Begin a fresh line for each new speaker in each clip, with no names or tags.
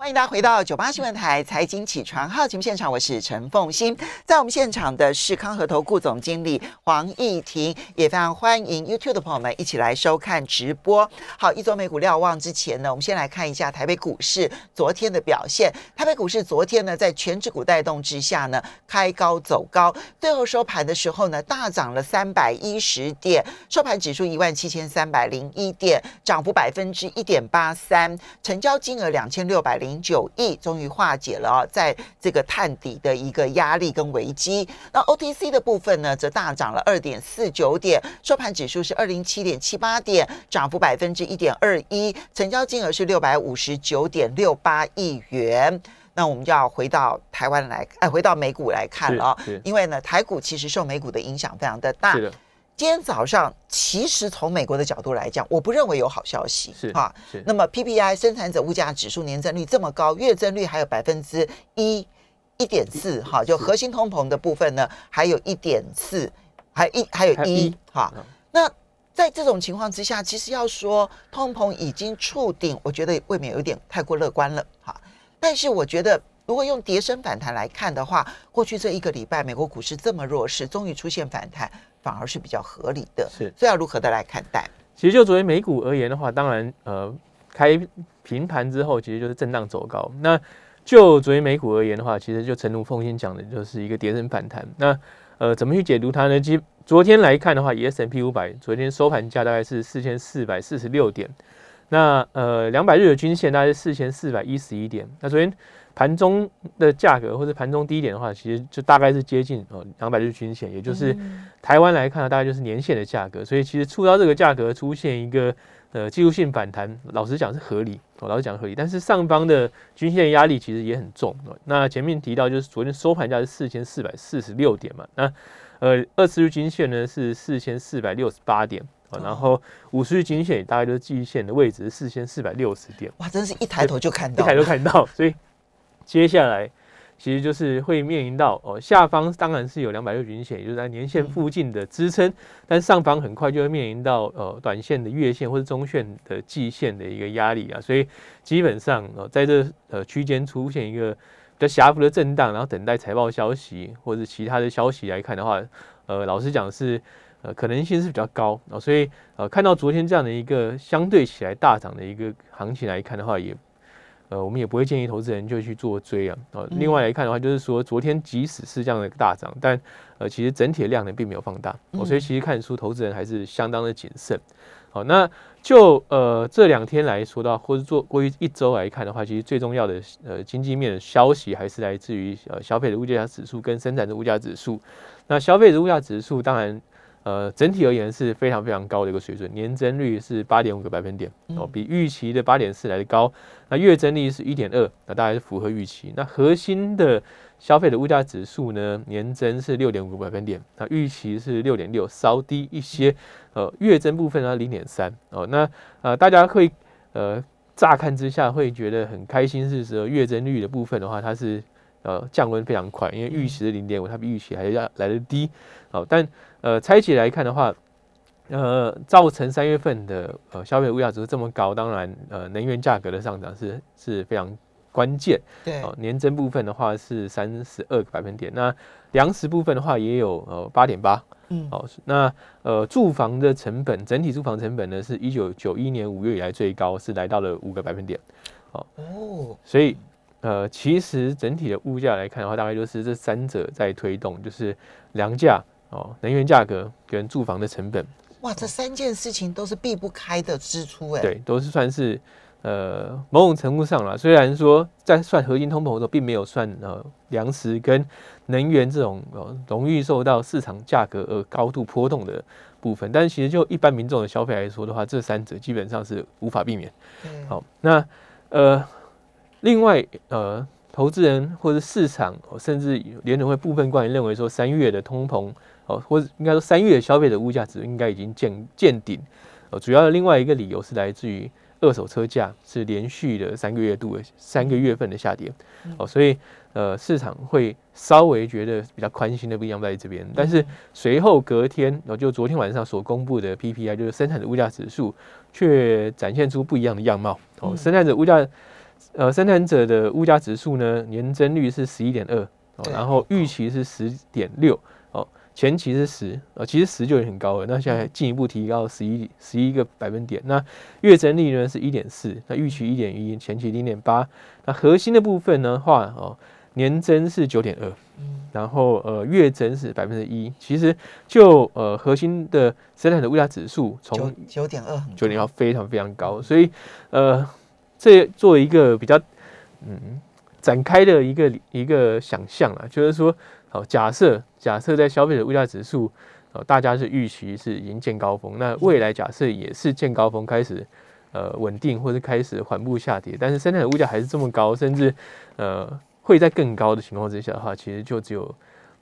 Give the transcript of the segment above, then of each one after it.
欢迎大家回到九八新闻台财经起床号节目现场，我是陈凤欣，在我们现场的是康和投顾总经理黄义婷，也非常欢迎 YouTube 的朋友们一起来收看直播。好，一周美股瞭望之前呢，我们先来看一下台北股市昨天的表现。台北股市昨天呢，在全指股带动之下呢，开高走高，最后收盘的时候呢，大涨了三百一十点，收盘指数一万七千三百零一点，涨幅百分之一点八三，成交金额两千六百零。零九亿终于化解了啊，在这个探底的一个压力跟危机。那 OTC 的部分呢，则大涨了二点四九点，收盘指数是二零七点七八点，涨幅百分之一点二一，成交金额是六百五十九点六八亿元。那我们就要回到台湾来，哎，回到美股来看了啊，因为呢，台股其实受美股的影响非常的大。今天早上，其实从美国的角度来讲，我不认为有好消息。
是哈，
那么 PPI 生产者物价指数年增率这么高，月增率还有百分之一一点四，哈，就核心通膨的部分呢，还有一点四，还一还有一哈。那在这种情况之下，其实要说通膨已经触顶，我觉得未免有点太过乐观了哈。但是我觉得。如果用跌升反弹来看的话，过去这一个礼拜美国股市这么弱势，终于出现反弹，反而是比较合理的。
是，
所以要如何的来看待？
其实就作为美股而言的话，当然呃，开平盘之后，其实就是震荡走高。那就作为美股而言的话，其实就陈如凤先讲的，就是一个跌升反弹。那呃，怎么去解读它呢？其昨天来看的话，S M P 五百昨天收盘价大概是四千四百四十六点。那呃，两百日的均线大概是四千四百一十一点。那昨天。盘中的价格或者盘中低点的话，其实就大概是接近哦两百日均线，也就是台湾来看呢，大概就是年线的价格。所以其实触到这个价格出现一个呃技术性反弹，老实讲是合理，我老实讲合理。但是上方的均线压力其实也很重。那前面提到就是昨天收盘价是四千四百四十六点嘛，那呃二十日均线呢是四千四百六十八点然后五十日均线大概就是季线的位置是四千四百六十点。
哇，真是一抬头就看到，
一抬头看到，所以。接下来其实就是会面临到哦，下方当然是有两百六均线，也就是在年线附近的支撑，但上方很快就会面临到呃短线的月线或者中线的季线的一个压力啊，所以基本上哦，在这呃区间出现一个比较狭幅的震荡，然后等待财报消息或者其他的消息来看的话，呃，老实讲是呃可能性是比较高啊，所以呃看到昨天这样的一个相对起来大涨的一个行情来看的话，也。呃，我们也不会建议投资人就去做追啊。呃，另外来看的话，就是说昨天即使是这样的大涨，但呃，其实整体的量呢并没有放大，所以其实看出投资人还是相当的谨慎。好，那就呃这两天来说到，或者做过去一周来看的话，其实最重要的呃经济面的消息还是来自于呃消费的物价指数跟生产的物价指数。那消费的物价指数当然。呃，整体而言是非常非常高的一个水准，年增率是八点五个百分点哦，比预期的八点四来的高。那月增率是一点二，那大概是符合预期。那核心的消费的物价指数呢，年增是六点五个百分点，那预期是六点六，稍低一些。呃，月增部分呢零点三哦，那呃大家会呃乍看之下会觉得很开心，是说月增率的部分的话，它是呃降温非常快，因为预期的零点五，它比预期还要来的低。好，但呃，拆解来看的话，呃，造成三月份的呃消费物价指数这么高，当然呃能源价格的上涨是是非常关键。
对，
年增部分的话是三十二个百分点，那粮食部分的话也有呃八点八。嗯，好，那呃住房的成本，整体住房成本呢是一九九一年五月以来最高，是来到了五个百分点。好哦，所以呃其实整体的物价来看的话，大概就是这三者在推动，就是粮价。哦，能源价格跟住房的成本，
哇，这三件事情都是避不开的支出，哎，
对，都是算是呃某种程度上了。虽然说在算核心通膨的时候，并没有算呃粮食跟能源这种呃容易受到市场价格而高度波动的部分，但是其实就一般民众的消费来说的话，这三者基本上是无法避免。好，那呃，另外呃，投资人或者市场，甚至联储会部分官员认为说，三月的通膨。哦，或者应该说三月消费的物价值应该已经见见顶。呃，主要的另外一个理由是来自于二手车价是连续的三个月度的三个月份的下跌。哦，所以呃市场会稍微觉得比较宽心的不一样在这边。但是随后隔天，哦就昨天晚上所公布的 PPI 就是生产的物价指数，却展现出不一样的样貌。哦，生产者物价呃，生产者的物价指数呢，年增率是十一点二，然后预期是十点六，哦，前期是十，呃，其实十就已经很高了，那现在进一步提高十一十一个百分点。那月增率呢是一点四，那预期一点一，前期零点八。那核心的部分呢话，哦，年增是九点二，然后呃月增是百分之一。其实就呃核心的生产的物价指数从
九点二
九点二非常非常高，所以呃。这作为一个比较嗯展开的一个一个想象啊，就是说，好假设假设在消费者物价指数，呃，大家是预期是已经见高峰，那未来假设也是见高峰开始呃稳定或者开始缓步下跌，但是生产的物价还是这么高，甚至呃会在更高的情况之下的话，其实就只有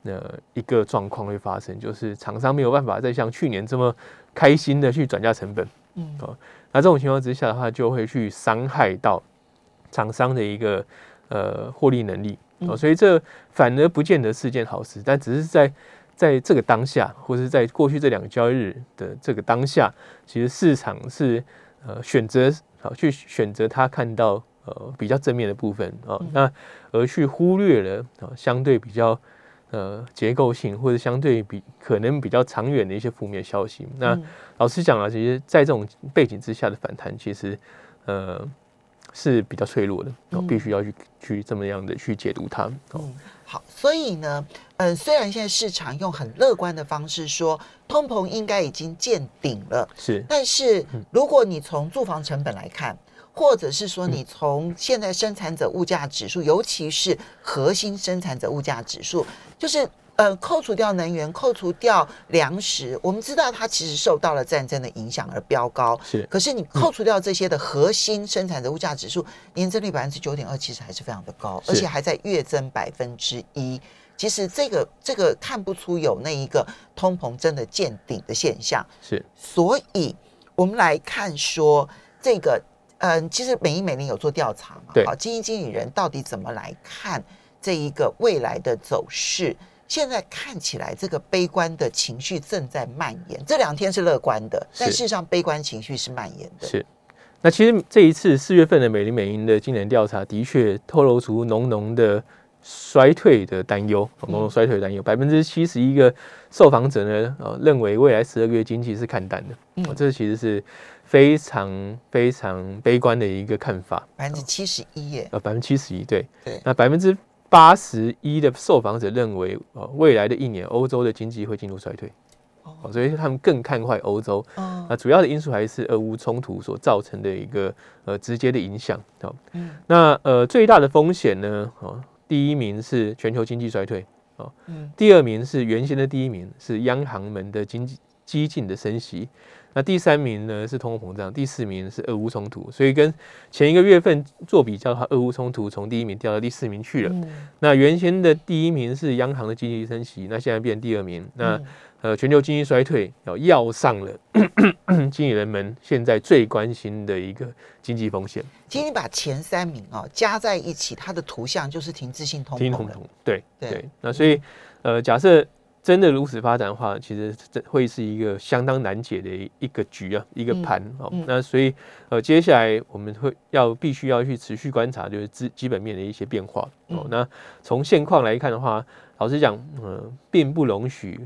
呃一个状况会发生，就是厂商没有办法再像去年这么开心的去转嫁成本，嗯啊。那这种情况之下的话，就会去伤害到厂商的一个呃获利能力哦，所以这反而不见得是件好事。但只是在在这个当下，或者是在过去这两个交易日的这个当下，其实市场是呃选择好去选择它看到呃比较正面的部分啊，那而去忽略了啊相对比较。呃，结构性或者相对比可能比较长远的一些负面消息。那老实讲啊，其实在这种背景之下的反弹，其实呃是比较脆弱的，必须要去去这么样的去解读它。
嗯，好，所以呢，嗯，虽然现在市场用很乐观的方式说通膨应该已经见顶了，
是，
但是如果你从住房成本来看。或者是说，你从现在生产者物价指数，尤其是核心生产者物价指数，就是呃，扣除掉能源，扣除掉粮食，我们知道它其实受到了战争的影响而飙高。
是，
可是你扣除掉这些的核心生产者物价指数，年增率百分之九点二，其实还是非常的高，而且还在月增百分之一。其实这个这个看不出有那一个通膨真的见顶的现象。
是，
所以我们来看说这个。嗯，其实美银美林有做调查嘛？好，基金经理人到底怎么来看这一个未来的走势？现在看起来，这个悲观的情绪正在蔓延。这两天是乐观的，但事实上，悲观情绪是蔓延的。
是。那其实这一次四月份的美林美银的今年调查，的确透露出浓浓的衰退的担忧，浓浓衰退的担忧。百分之七十一个受访者呢，呃，认为未来十二个月经济是看淡的。嗯，这其实是。非常非常悲观的一个看法，
百分之七十一耶，
呃，百分之七十一，对。
对，
那百分之八十一的受访者认为，呃，未来的一年欧洲的经济会进入衰退，哦，所以他们更看坏欧洲，哦，那主要的因素还是俄乌冲突所造成的一个呃直接的影响，哦，嗯，那呃最大的风险呢，哦，第一名是全球经济衰退，哦，嗯，第二名是原先的第一名是央行们的经济激进的升息。那第三名呢是通货膨胀，第四名是俄乌冲突，所以跟前一个月份做比较的话，俄乌冲突从第一名掉到第四名去了。那原先的第一名是央行的经济升息，那现在变第二名。那呃，全球经济衰退要要上了 经理人们现在最关心的一个经济风险。
今天把前三名哦加在一起，它的图像就是停滞性通膨。
对对，那所以呃，假设。真的如此发展的话，其实这会是一个相当难解的一个局啊，一个盘哦。那所以呃，接下来我们会要必须要去持续观察，就是基基本面的一些变化哦。那从现况来看的话，老实讲，呃，并不容许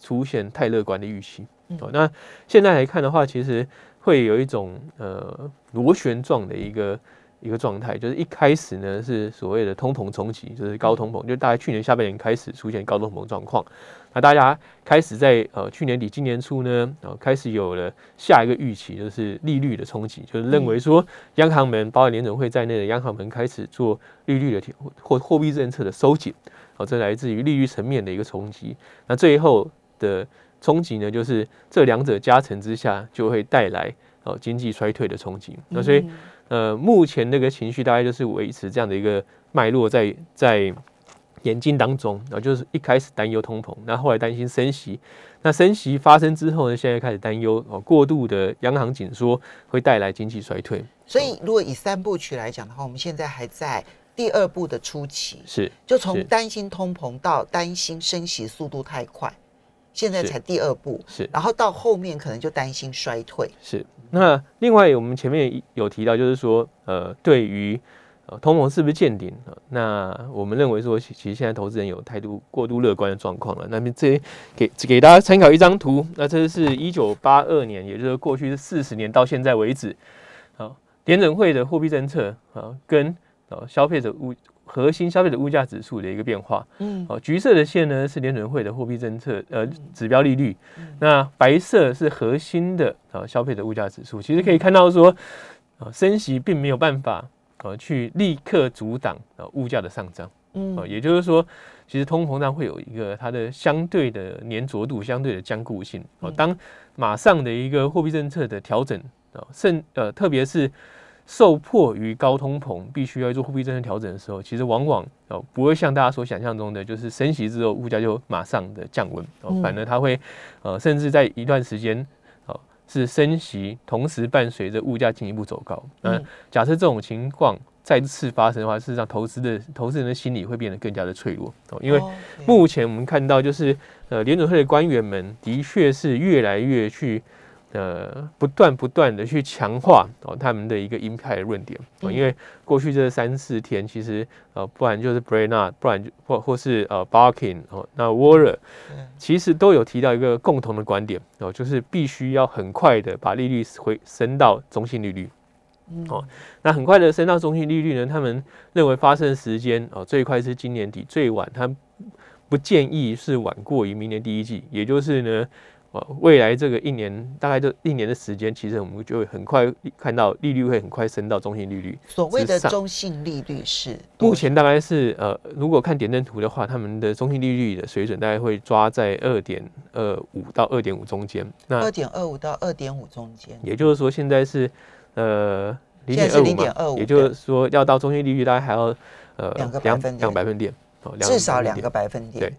出现太乐观的预期哦。那现在来看的话，其实会有一种呃螺旋状的一个。一个状态就是一开始呢是所谓的通膨冲击，就是高通膨，就大概去年下半年开始出现高通膨状况。那大家开始在呃去年底今年初呢，呃开始有了下一个预期，就是利率的冲击，就是认为说央行们，包括联准会在内的央行们开始做利率的调或货币政策的收紧。好，这来自于利率层面的一个冲击。那最后的冲击呢，就是这两者加成之下，就会带来呃经济衰退的冲击。那所以。呃，目前那个情绪大概就是维持这样的一个脉络在在眼睛当中，然后就是一开始担忧通膨，那后来担心升息，那升息发生之后呢，现在开始担忧哦过度的央行紧缩会带来经济衰退。
所以，如果以三部曲来讲的话，我们现在还在第二步的初期，
是
就从担心通膨到担心升息速度太快。现在才第二步，
是，
然后到后面可能就担心衰退。
是，那另外我们前面有提到，就是说，呃，对于呃，通膨是不是见顶啊？那我们认为说，其实现在投资人有态度过度乐观的状况了。那么这给给大家参考一张图，那这是一九八二年，也就是过去是四十年到现在为止，好，联准会的货币政策啊，跟啊消费者物核心消费者物价指数的一个变化。嗯，哦，橘色的线呢是联准会的货币政策呃指标利率，那白色是核心的啊消费者物价指数。其实可以看到说，啊，升息并没有办法。呃，去立刻阻挡呃物价的上涨，嗯，也就是说，其实通膨胀会有一个它的相对的粘着度、相对的坚固性。哦，当马上的一个货币政策的调整啊，甚呃，特别是受迫于高通膨，必须要做货币政策调整的时候，其实往往哦不会像大家所想象中的，就是升息之后物价就马上的降温，哦，反而它会呃，甚至在一段时间。是升息，同时伴随着物价进一步走高。嗯假设这种情况再次发生的话，事实上投资的投资人的心理会变得更加的脆弱哦。因为目前我们看到，就是呃联准会的官员们的确是越来越去。呃，不断不断的去强化哦他们的一个鹰派的论点。哦，因为过去这三四天，其实呃，不然就是 Brainard，不然就或或是呃 Barkin 哦，那 Waller，其实都有提到一个共同的观点哦，就是必须要很快的把利率回升到中性利率。哦，那很快的升到中性利率呢，他们认为发生时间哦最快是今年底，最晚他不建议是晚过于明年第一季，也就是呢。未来这个一年大概就一年的时间，其实我们就会很快看到利率会很快升到中性利率。
所谓的中性利率是
目前大概是呃，如果看点阵图的话，他们的中性利率的水准大概会抓在二点二五到二点五中间。
那二点二五到二点五中间，
也就是说现在是呃零点二五嘛，也就是说要到中性利率大概还要
呃两个百分
两百分点，哦
至少两个百分点。
对。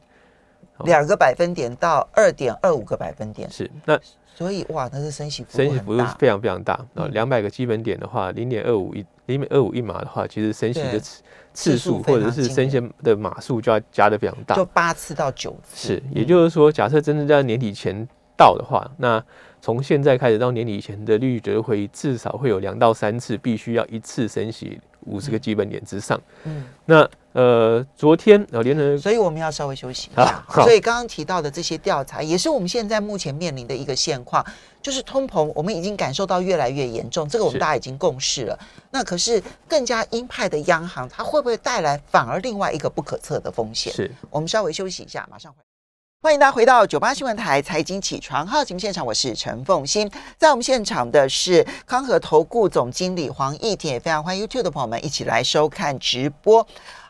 两个百分点到二点二五个百分点
是那，
所以哇，那是升息
升息幅度非常非常大啊！两百个基本点的话，零点二五一零点二五一码的话，其实升息的次次数或者是升息的码数就要加的非常大，
就八次到九
次。是，也就是说，假设真的在年底前到的话，那从现在开始到年底前的利率决策会议，至少会有两到三次必须要一次升息五十个基本点之上。嗯，那。呃，昨天呃，连人，
所以我们要稍微休息一下。所以刚刚提到的这些调查，也是我们现在目前面临的一个现况，就是通膨，我们已经感受到越来越严重，这个我们大家已经共识了。那可是更加鹰派的央行，它会不会带来反而另外一个不可测的风险？
是
我们稍微休息一下，马上回。欢迎大家回到九八新闻台财经起床号节目现场，我是陈凤欣，在我们现场的是康和投顾总经理黄义田，也非常欢迎 YouTube 的朋友们一起来收看直播。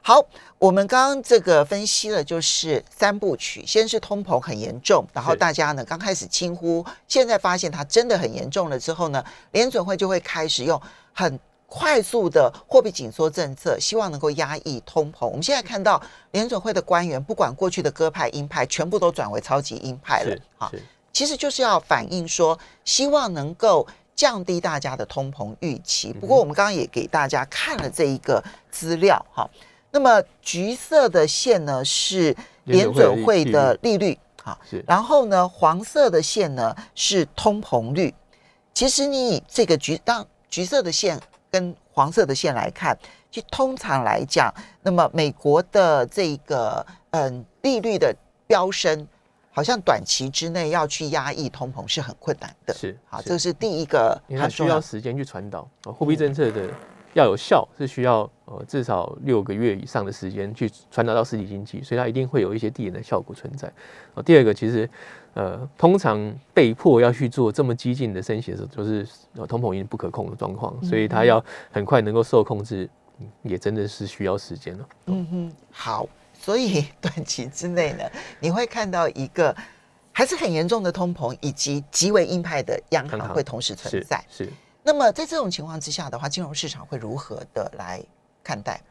好，我们刚刚这个分析了，就是三部曲，先是通膨很严重，然后大家呢刚开始惊呼，现在发现它真的很严重了之后呢，联准会就会开始用很快速的货币紧缩政策，希望能够压抑通膨。我们现在看到联准会的官员，不管过去的鸽派鹰派，全部都转为超级鹰派了。好，其实就是要反映说，希望能够降低大家的通膨预期。不过我们刚刚也给大家看了这一个资料，哈。那么橘色的线呢是联准会的利率，好，然后呢黄色的线呢是通膨率。其实你以这个橘当橘色的线跟黄色的线来看，其实通常来讲，那么美国的这个嗯利率的飙升，好像短期之内要去压抑通膨是很困难的。
是，
好，这是第一个，
它需要时间去传导货币政策的。要有效是需要呃至少六个月以上的时间去传达到实体经济，所以它一定会有一些递延的效果存在。哦，第二个其实呃通常被迫要去做这么激进的升息的时候，就是呃通膨已经不可控的状况，所以它要很快能够受控制，也真的是需要时间了。
嗯哼，好，所以短期之内呢，你会看到一个还是很严重的通膨，以及极为硬派的央行会同时存在。
是。
那么在这种情况之下的话，金融市场会如何的来看待？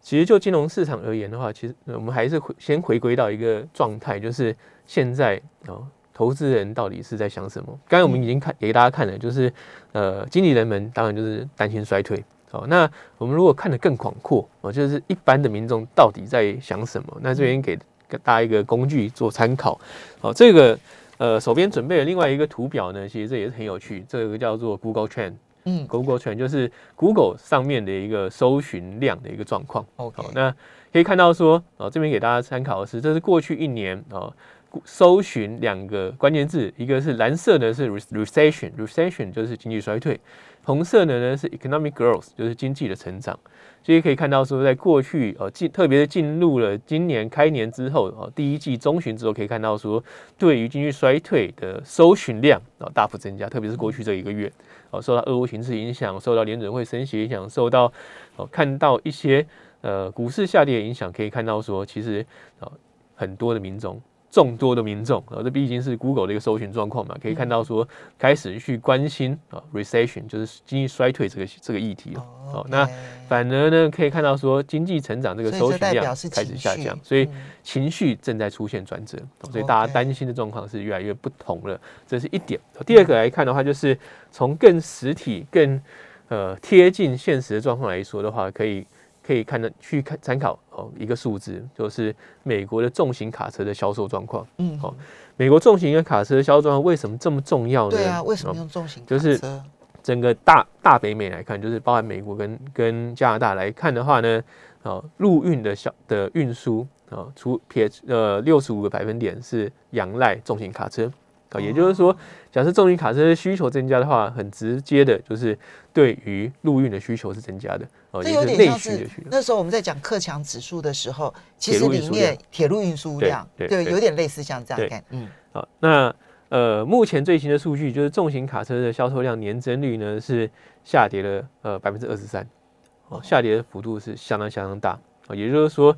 其实就金融市场而言的话，其实我们还是回先回归到一个状态，就是现在哦，投资人到底是在想什么？刚才我们已经看给大家看了，就是呃，经理人们当然就是担心衰退哦。那我们如果看得更广阔哦，就是一般的民众到底在想什么？那这边给大家一个工具做参考哦，这个。呃，手边准备了另外一个图表呢，其实这也是很有趣。这个叫做 Google Trend，
嗯
Google Trend 就是 Google 上面的一个搜寻量的一个状况。
，OK，
好，那可以看到说，哦，这边给大家参考的是，这是过去一年哦，搜寻两个关键字，一个是蓝色的是 re- recession，recession 就是经济衰退，红色的呢是 economic growth，就是经济的成长。所以可以看到说，在过去呃进，特别是进入了今年开年之后，哦，第一季中旬之后，可以看到说，对于经济衰退的搜寻量啊、大幅增加，特别是过去这一个月，哦，受到俄乌形势影响，受到联准会升息影响，受到哦看到一些呃股市下跌影响，可以看到说，其实呃很多的民众。众多的民众，啊，这毕竟是 Google 的一个搜寻状况嘛，可以看到说开始去关心啊、recession，就是经济衰退这个这个议题哦。哦，那反而呢，可以看到说经济成长这个搜寻量开始下降，所以
嗯
情绪正在出现转折，哦所以大家担心的状况是越来越不同了，这是一点。第二个来看的话，就是从更实体、更呃贴近现实的状况来说的话，可以可以看的去看参考哦一个数字，就是美国的重型卡车的销售状况。
嗯，
好美国重型的卡车销售状况为什么这么重要呢？
对啊，为什么
哦
用重型
就是整个大大北美来看，就是包含美国跟跟加拿大来看的话呢，哦，陆运的小的运输啊，除撇呃六十五个百分点是仰赖重型卡车啊，也就是说，假设重型卡车的需求增加的话，很直接的就是对于陆运的需求是增加的。哦，
这有
也是内
点像是
需的需求。
那时候我们在讲克强指数的时候，其实里面
量。
铁路运输量，
对对
有点类似像这样看，嗯，
好，那呃，目前最新的数据就是重型卡车的销售量年增率呢是下跌了呃百分之二十三，哦，下跌的幅度是相当相当大。哦，也就是说，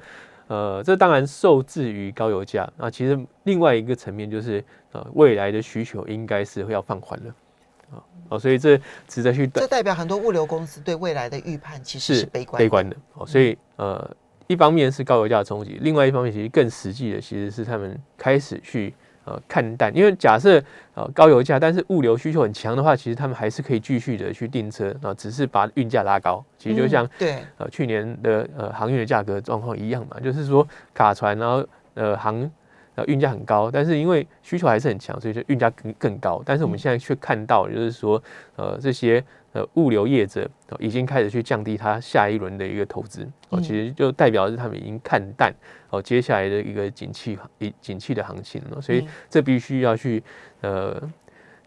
呃，这当然受制于高油价啊，其实另外一个层面就是呃未来的需求应该是会要放缓了啊，哦，所以这值得去
这代表很多物流公司对未来的预判其实
是
是悲观的
悲观的哦，所以呃，一方面是高油价的冲击，另外一方面其实更实际的其实是他们开始去呃看淡，因为假设呃高油价，但是物流需求很强的话，其实他们还是可以继续的去订车啊、只是把运价拉高，其实就像
嗯对。
呃去年的呃航运的价格状况一样嘛，就是说卡船然后呃航呃运价很高，但是因为需求还是很强，所以就运价更更高。但是我们
嗯。
现在却看到，就是说呃这些呃物流业者、呃已经开始去降低它下一轮的一个投资哦，
嗯。
其实就代表是他们已经看淡哦接下来的一个景气一景气的行情了，所以
嗯。
这必须要去呃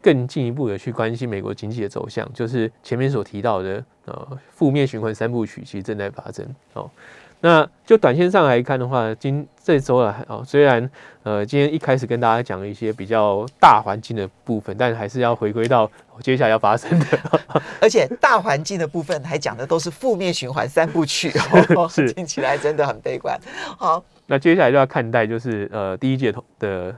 更进一步的去关心美国经济的走向，就是前面所提到的呃负面循环三部曲其实正在发生哦。那就短线上来看的话，今这周啊，哦，虽然呃今天一开始跟大家讲了一些比较大环境的部分，但还是要回归到接下来要发生的。
而且大环境的部分还讲的都是负面循环三部曲哦，
是
听起来真的很悲观。好，
那接下来就要看待就是呃第一届的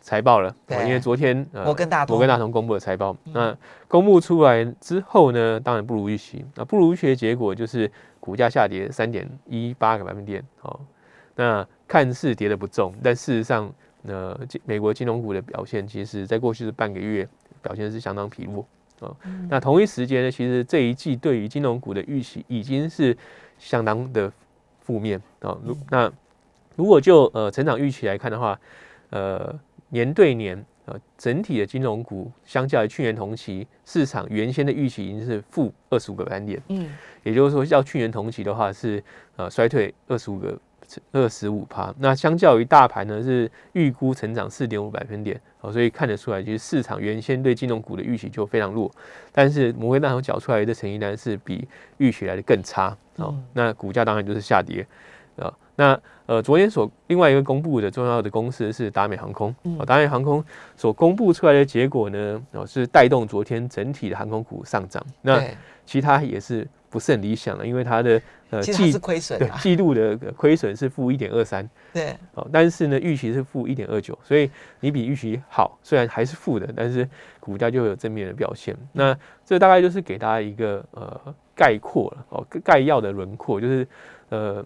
财报了，因为昨天呃
摩根大通。
摩根大通公布了财报，那公布出来之后呢，当然不如预期。那不如预期的结果就是股价下跌三点一八个百分点，哦，那看似跌的不重，但事实上，呃，美国金融股的表现，其实在过去的半个月表现是相当疲弱。哦，那同一时间呢，其实这一季对于金融股的预期已经是相当的负面哦。如那如果就呃成长预期来看的话，呃年对年啊整体的金融股相较于去年同期，市场原先的预期已经是负二十五个百分点，
嗯，
也就是说，较去年同期的话是呃衰退二十五个二十五趴，那相较于大盘呢是预估成长四点五百分点，哦，所以看得出来，其实市场原先对金融股的预期就非常弱，但是摩根大通缴出来的成绩单是比预期来的更差，哦
嗯，
那股价当然就是下跌，啊，那呃昨天所另外一个公布的重要的公司是达美航空，
嗯
哦，达美航空所公布出来的结果呢，哦是带动昨天整体的航空股上涨，那，其他也是不是很理想了，因为它的呃季季度的呃亏损是负一点二三
对，
哦，但是呢预期是负一点二九，所以你比预期好，虽然还是负的，但是股价就会有正面的表现。那这大概就是给大家一个呃概括了哦，概要的轮廓，就是呃。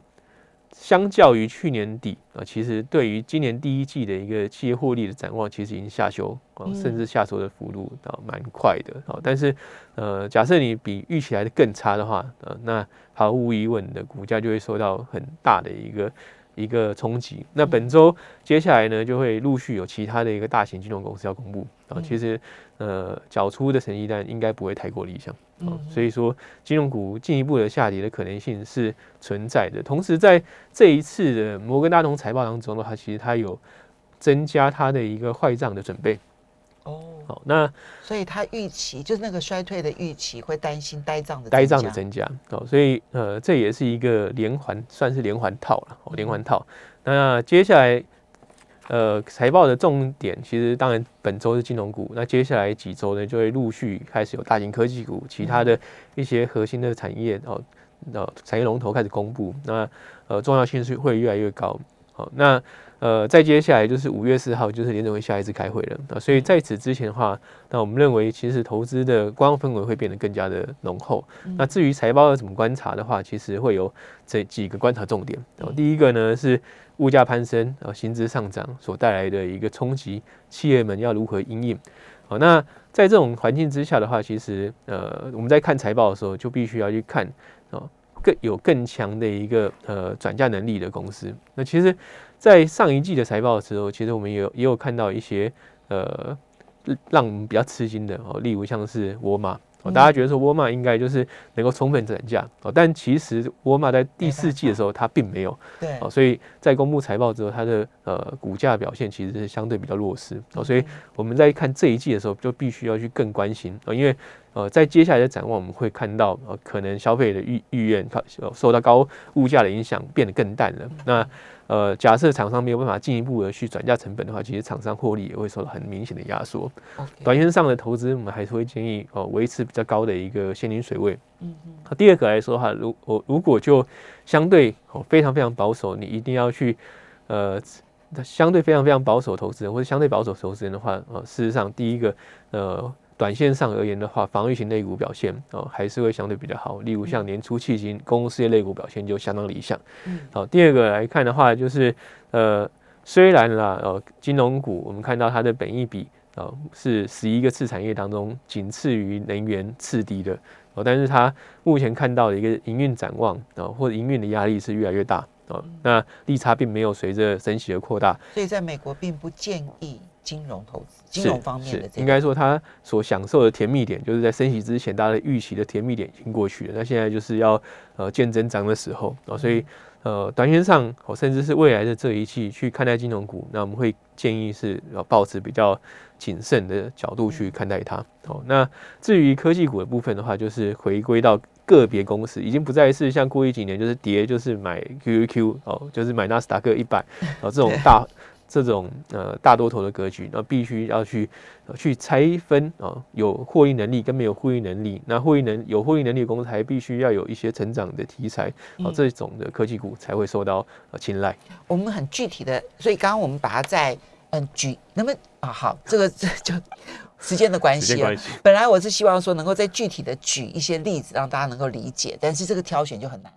相较于去年底啊、呃其实对于今年第一季的一个企业获利的展望，其实已经下修啊、
嗯
甚至下修的幅度啊蛮快的啊、但是呃，假设你比预期来的更差的话，呃，那毫无疑问的股价就会受到很大的一个一个冲击。那本周接下来呢，就会陆续有其他的一个大型金融公司要公布啊。其实呃，缴出的成绩单应该不会太过理想啊。所以说，金融股进一步的下跌的可能性是存在的。同时，在这一次的摩根大通财报当中的话，其实它有增加它的一个坏账的准备。哦，好，那
所以它预期就是那个衰退的预期，会担心呆账的
呆账的增加哦，所以呃，这也是一个连环，算是连环套了哦，连环套。那接下来呃，财报的重点其实当然本周是金融股，那接下来几周呢，就会陆续开始有大型科技股，其他的一些核心的产业哦，呃，产业龙头开始公布，那呃，重要性是会越来越高。好，那。呃，再接下来就是五月四号，就是联准会下一次开会了啊，所以在此之前的话，那我们认为其实投资的观光氛围会变得更加的浓厚。那至于财报要怎么观察的话，其实会有这几个观察重点。然后第一个呢是物价攀升啊，薪资上涨所带来的一个冲击，企业们要如何应应？好，那在这种环境之下的话，其实呃，我们在看财报的时候就必须要去看啊，更有更强的一个呃转嫁能力的公司。那其实。在上一季的财报的时候，其实我们也有也有看到一些呃让我们比较吃惊的哦，例如像是沃尔玛哦，大家觉得说沃尔玛应该就是能够充分涨价哦，但其实沃尔玛在第四季的时候它并没有
对。
哦，所以在公布财报之后，它的呃股价表现其实是相对比较弱势哦，所以我们在看这一季的时候就必须要去更关心哦，因为呃在接下来的展望我们会看到呃可能消费的意意愿受到高物价的影响变得更淡了。那。呃，假设厂商没有办法进一步的去转嫁成本的话，其实厂商获利也会受到很明显的压缩。短线上的投资，我们还是会建议哦维持比较高的一个现金水位。嗯嗯。第二个来说的话，如我如果就相对哦非常非常保守，你一定要去呃相对非常非常保守投资人或者相对保守投资人的话，呃，事实上第一个呃。短线上而言的话，防御型类股表现哦还是会相对比较好。例如像年初迄今公共事业类股表现就相当理想。好，第二个来看的话，就是呃虽然啦呃金融股我们看到它的本益比啊是十一个次产业当中仅次于能源次低的哦，但是它目前看到的一个营运展望啊或者营运的压力是越来越大哦，那利差并没有随着升息而扩大，
所以在美国并不建议。金融投资、金融方面的，
应该说他所享受的甜蜜点，就是在升息之前，大家预期的甜蜜点已经过去了。那现在就是要呃见真章的时候啊，所以呃短线上，甚至是未来的这一季去看待金融股，那我们会建议是要保持比较谨慎的角度去看待它。好，那至于科技股的部分的话，就是回归到个别公司，已经不再是像过去几年就是跌就是买 QQQ 哦，就是买纳斯达克一百哦这种大。这种呃大多头的格局，那必须要去去拆分啊，有获利能力跟没有获利能力，那获利能有获利能力的公司还必须要有一些成长的题材啊，这种的科技股才会受到呃青睐。
我们很具体的，所以刚刚我们把它在嗯举，那么啊好，这个这就时间的关系啊。本来我是希望说能够再具体的举一些例子，让大家能够理解，但是这个挑选就很难。